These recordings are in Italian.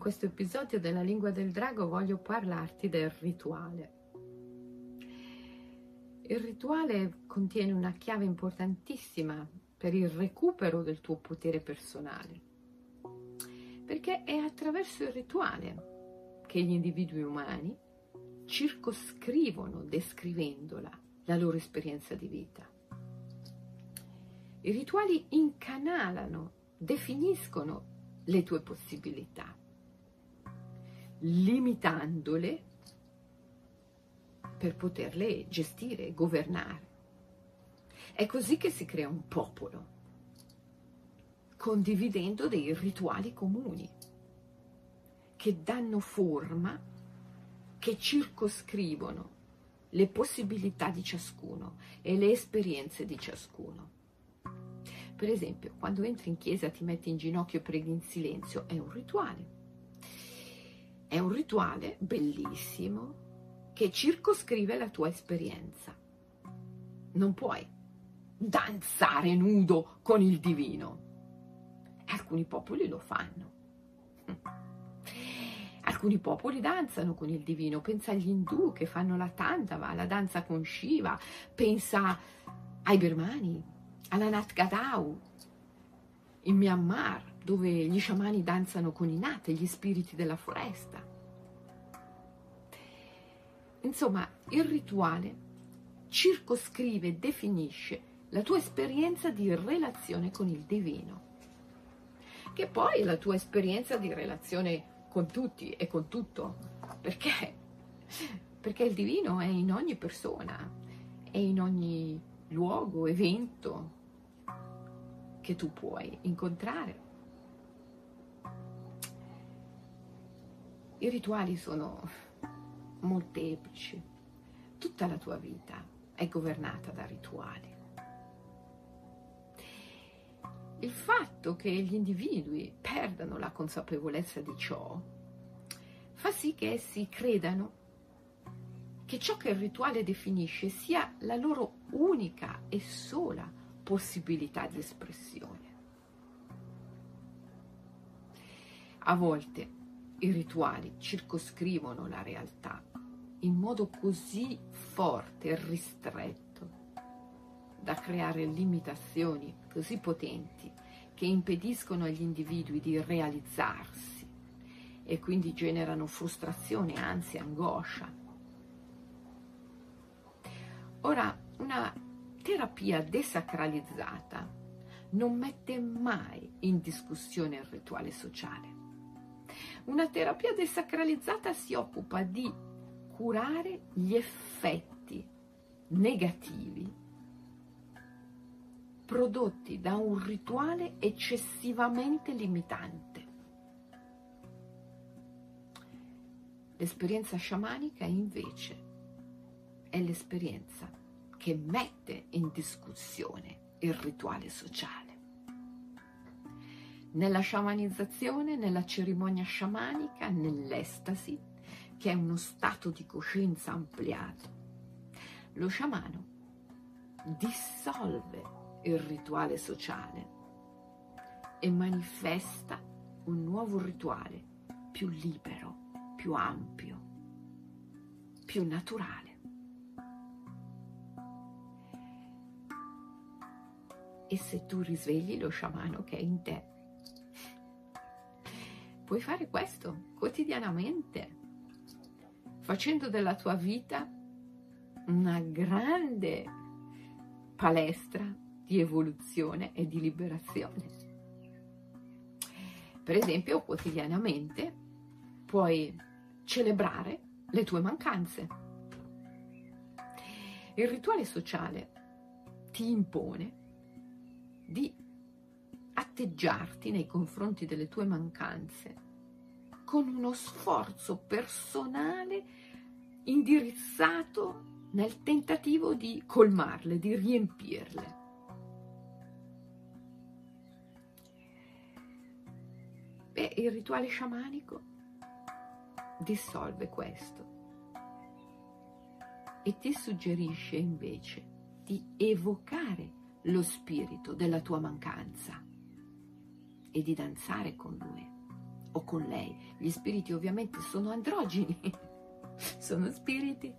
questo episodio della Lingua del Drago voglio parlarti del rituale. Il rituale contiene una chiave importantissima per il recupero del tuo potere personale, perché è attraverso il rituale che gli individui umani circoscrivono, descrivendola, la loro esperienza di vita. I rituali incanalano, definiscono le tue possibilità, limitandole per poterle gestire, governare. È così che si crea un popolo, condividendo dei rituali comuni che danno forma, che circoscrivono le possibilità di ciascuno e le esperienze di ciascuno. Per esempio, quando entri in chiesa ti metti in ginocchio e preghi in silenzio, è un rituale. È un rituale bellissimo che circoscrive la tua esperienza. Non puoi danzare nudo con il divino. Alcuni popoli lo fanno. Alcuni popoli danzano con il divino, pensa agli indù che fanno la tandava, la danza con Shiva, pensa ai birmani, alla Nat Gadau, in Myanmar, dove gli sciamani danzano con i nate, gli spiriti della foresta. Insomma, il rituale circoscrive e definisce la tua esperienza di relazione con il divino, che poi è la tua esperienza di relazione con tutti e con tutto, perché, perché il divino è in ogni persona, è in ogni luogo, evento, che tu puoi incontrare. I rituali sono molteplici. Tutta la tua vita è governata da rituali. Il fatto che gli individui perdano la consapevolezza di ciò fa sì che essi credano che ciò che il rituale definisce sia la loro unica e sola possibilità di espressione. A volte i rituali circoscrivono la realtà in modo così forte e ristretto da creare limitazioni così potenti che impediscono agli individui di realizzarsi e quindi generano frustrazione, ansia, angoscia. Ora, una terapia desacralizzata non mette mai in discussione il rituale sociale. Una terapia desacralizzata si occupa di curare gli effetti negativi prodotti da un rituale eccessivamente limitante. L'esperienza sciamanica invece è l'esperienza che mette in discussione il rituale sociale. Nella sciamanizzazione, nella cerimonia sciamanica, nell'estasi, che è uno stato di coscienza ampliato, lo sciamano dissolve il rituale sociale e manifesta un nuovo rituale più libero, più ampio, più naturale. e se tu risvegli lo sciamano che è in te. Puoi fare questo quotidianamente, facendo della tua vita una grande palestra di evoluzione e di liberazione. Per esempio, quotidianamente puoi celebrare le tue mancanze. Il rituale sociale ti impone di atteggiarti nei confronti delle tue mancanze con uno sforzo personale indirizzato nel tentativo di colmarle, di riempirle. Beh, il rituale sciamanico dissolve questo e ti suggerisce invece di evocare lo spirito della tua mancanza e di danzare con lui. O con lei. Gli spiriti ovviamente sono androgeni, sono spiriti,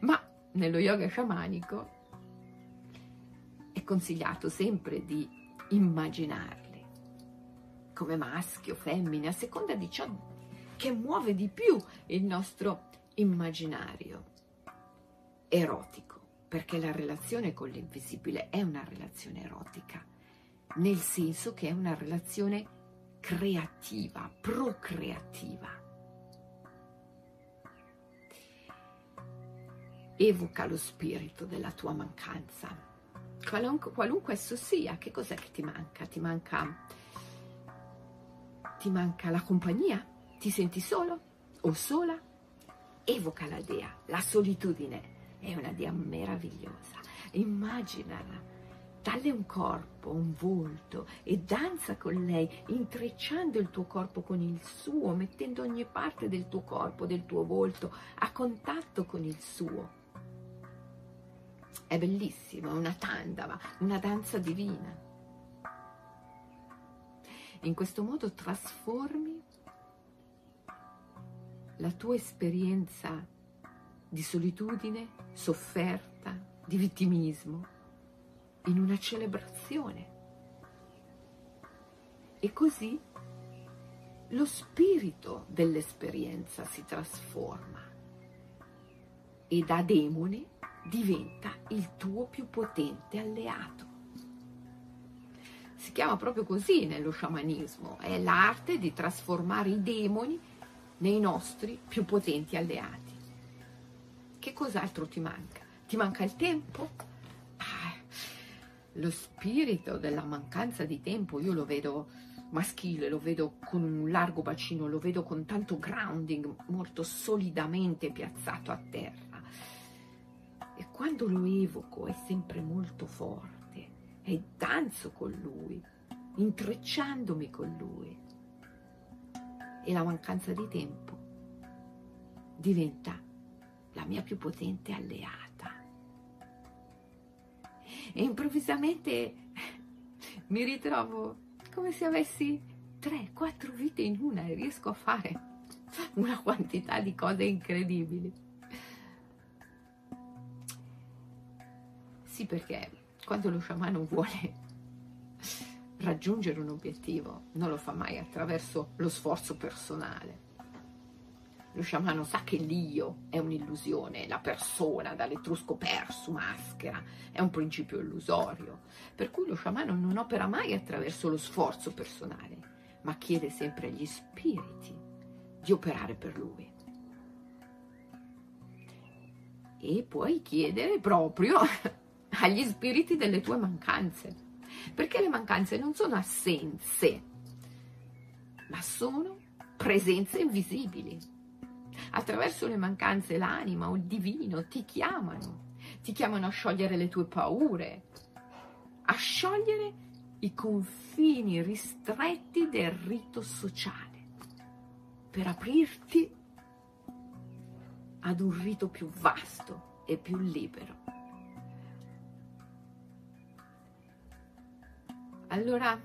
ma nello yoga sciamanico è consigliato sempre di immaginarli come maschio, femmine, a seconda di ciò che muove di più il nostro immaginario erotico, perché la relazione con l'invisibile è una relazione erotica, nel senso che è una relazione creativa, procreativa. Evoca lo spirito della tua mancanza, qualunque, qualunque esso sia, che cos'è che ti manca? Ti manca, ti manca la compagnia? Ti senti solo o sola? Evoca la dea, la solitudine è una dea meravigliosa, immaginala dalle un corpo, un volto e danza con lei, intrecciando il tuo corpo con il suo, mettendo ogni parte del tuo corpo, del tuo volto a contatto con il suo. È bellissimo, è una tandava, una danza divina. In questo modo trasformi la tua esperienza di solitudine, sofferta, di vittimismo in una celebrazione. E così lo spirito dell'esperienza si trasforma e da demone diventa il tuo più potente alleato. Si chiama proprio così nello sciamanismo, è l'arte di trasformare i demoni nei nostri più potenti alleati. Che cos'altro ti manca? Ti manca il tempo? Lo spirito della mancanza di tempo, io lo vedo maschile, lo vedo con un largo bacino, lo vedo con tanto grounding, molto solidamente piazzato a terra. E quando lo evoco è sempre molto forte e danzo con lui, intrecciandomi con lui. E la mancanza di tempo diventa la mia più potente alleata e improvvisamente mi ritrovo come se avessi tre, quattro vite in una e riesco a fare una quantità di cose incredibili. Sì, perché quando lo sciamano vuole raggiungere un obiettivo, non lo fa mai attraverso lo sforzo personale, lo sciamano sa che l'io è un'illusione, la persona dall'etrusco persu, maschera, è un principio illusorio, per cui lo sciamano non opera mai attraverso lo sforzo personale, ma chiede sempre agli spiriti di operare per lui. E puoi chiedere proprio agli spiriti delle tue mancanze, perché le mancanze non sono assenze, ma sono presenze invisibili attraverso le mancanze l'anima o il divino ti chiamano, ti chiamano a sciogliere le tue paure, a sciogliere i confini ristretti del rito sociale, per aprirti ad un rito più vasto e più libero. Allora,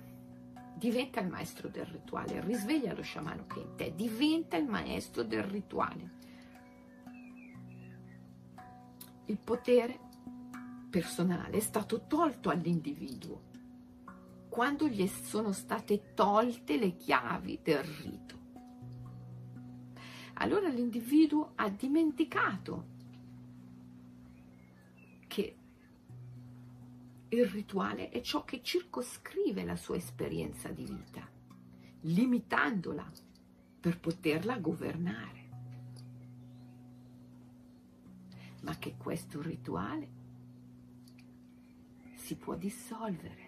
diventa il maestro del rituale, risveglia lo sciamano che è in te, diventa il maestro del rituale. Il potere personale è stato tolto all'individuo quando gli sono state tolte le chiavi del rito. Allora l'individuo ha dimenticato che il rituale è ciò che circoscrive la sua esperienza di vita, limitandola per poterla governare. Ma che questo rituale si può dissolvere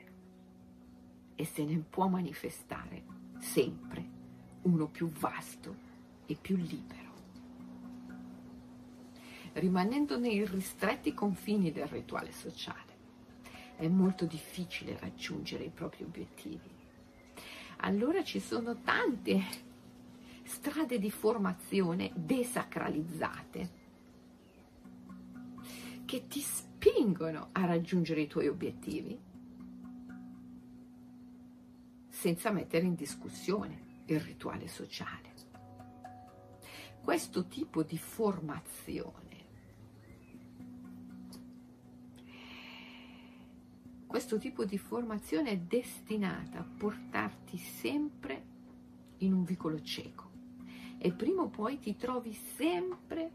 e se ne può manifestare sempre uno più vasto e più libero rimanendo nei ristretti confini del rituale sociale è molto difficile raggiungere i propri obiettivi. Allora ci sono tante strade di formazione desacralizzate che ti spingono a raggiungere i tuoi obiettivi senza mettere in discussione il rituale sociale. Questo tipo di formazione, questo tipo di formazione è destinata a portarti sempre in un vicolo cieco e prima o poi ti trovi sempre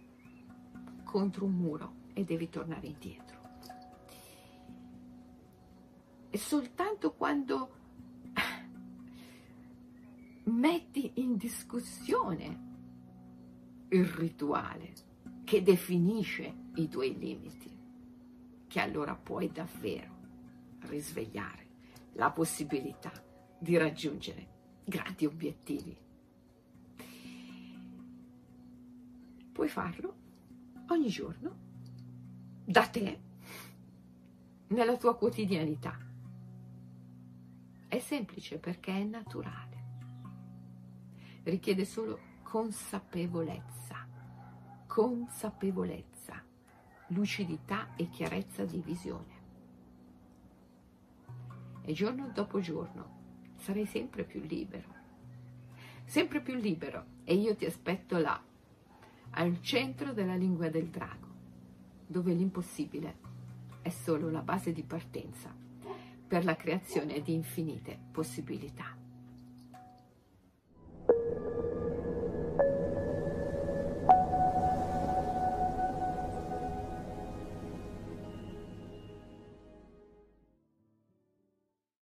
contro un muro e devi tornare indietro. E soltanto quando metti in discussione il rituale che definisce i tuoi limiti, che allora puoi davvero risvegliare la possibilità di raggiungere grandi obiettivi. Puoi farlo ogni giorno, da te, nella tua quotidianità. È semplice perché è naturale. Richiede solo consapevolezza, consapevolezza, lucidità e chiarezza di visione. E giorno dopo giorno sarai sempre più libero, sempre più libero e io ti aspetto là, al centro della lingua del drago, dove l'impossibile è solo la base di partenza per la creazione di infinite possibilità.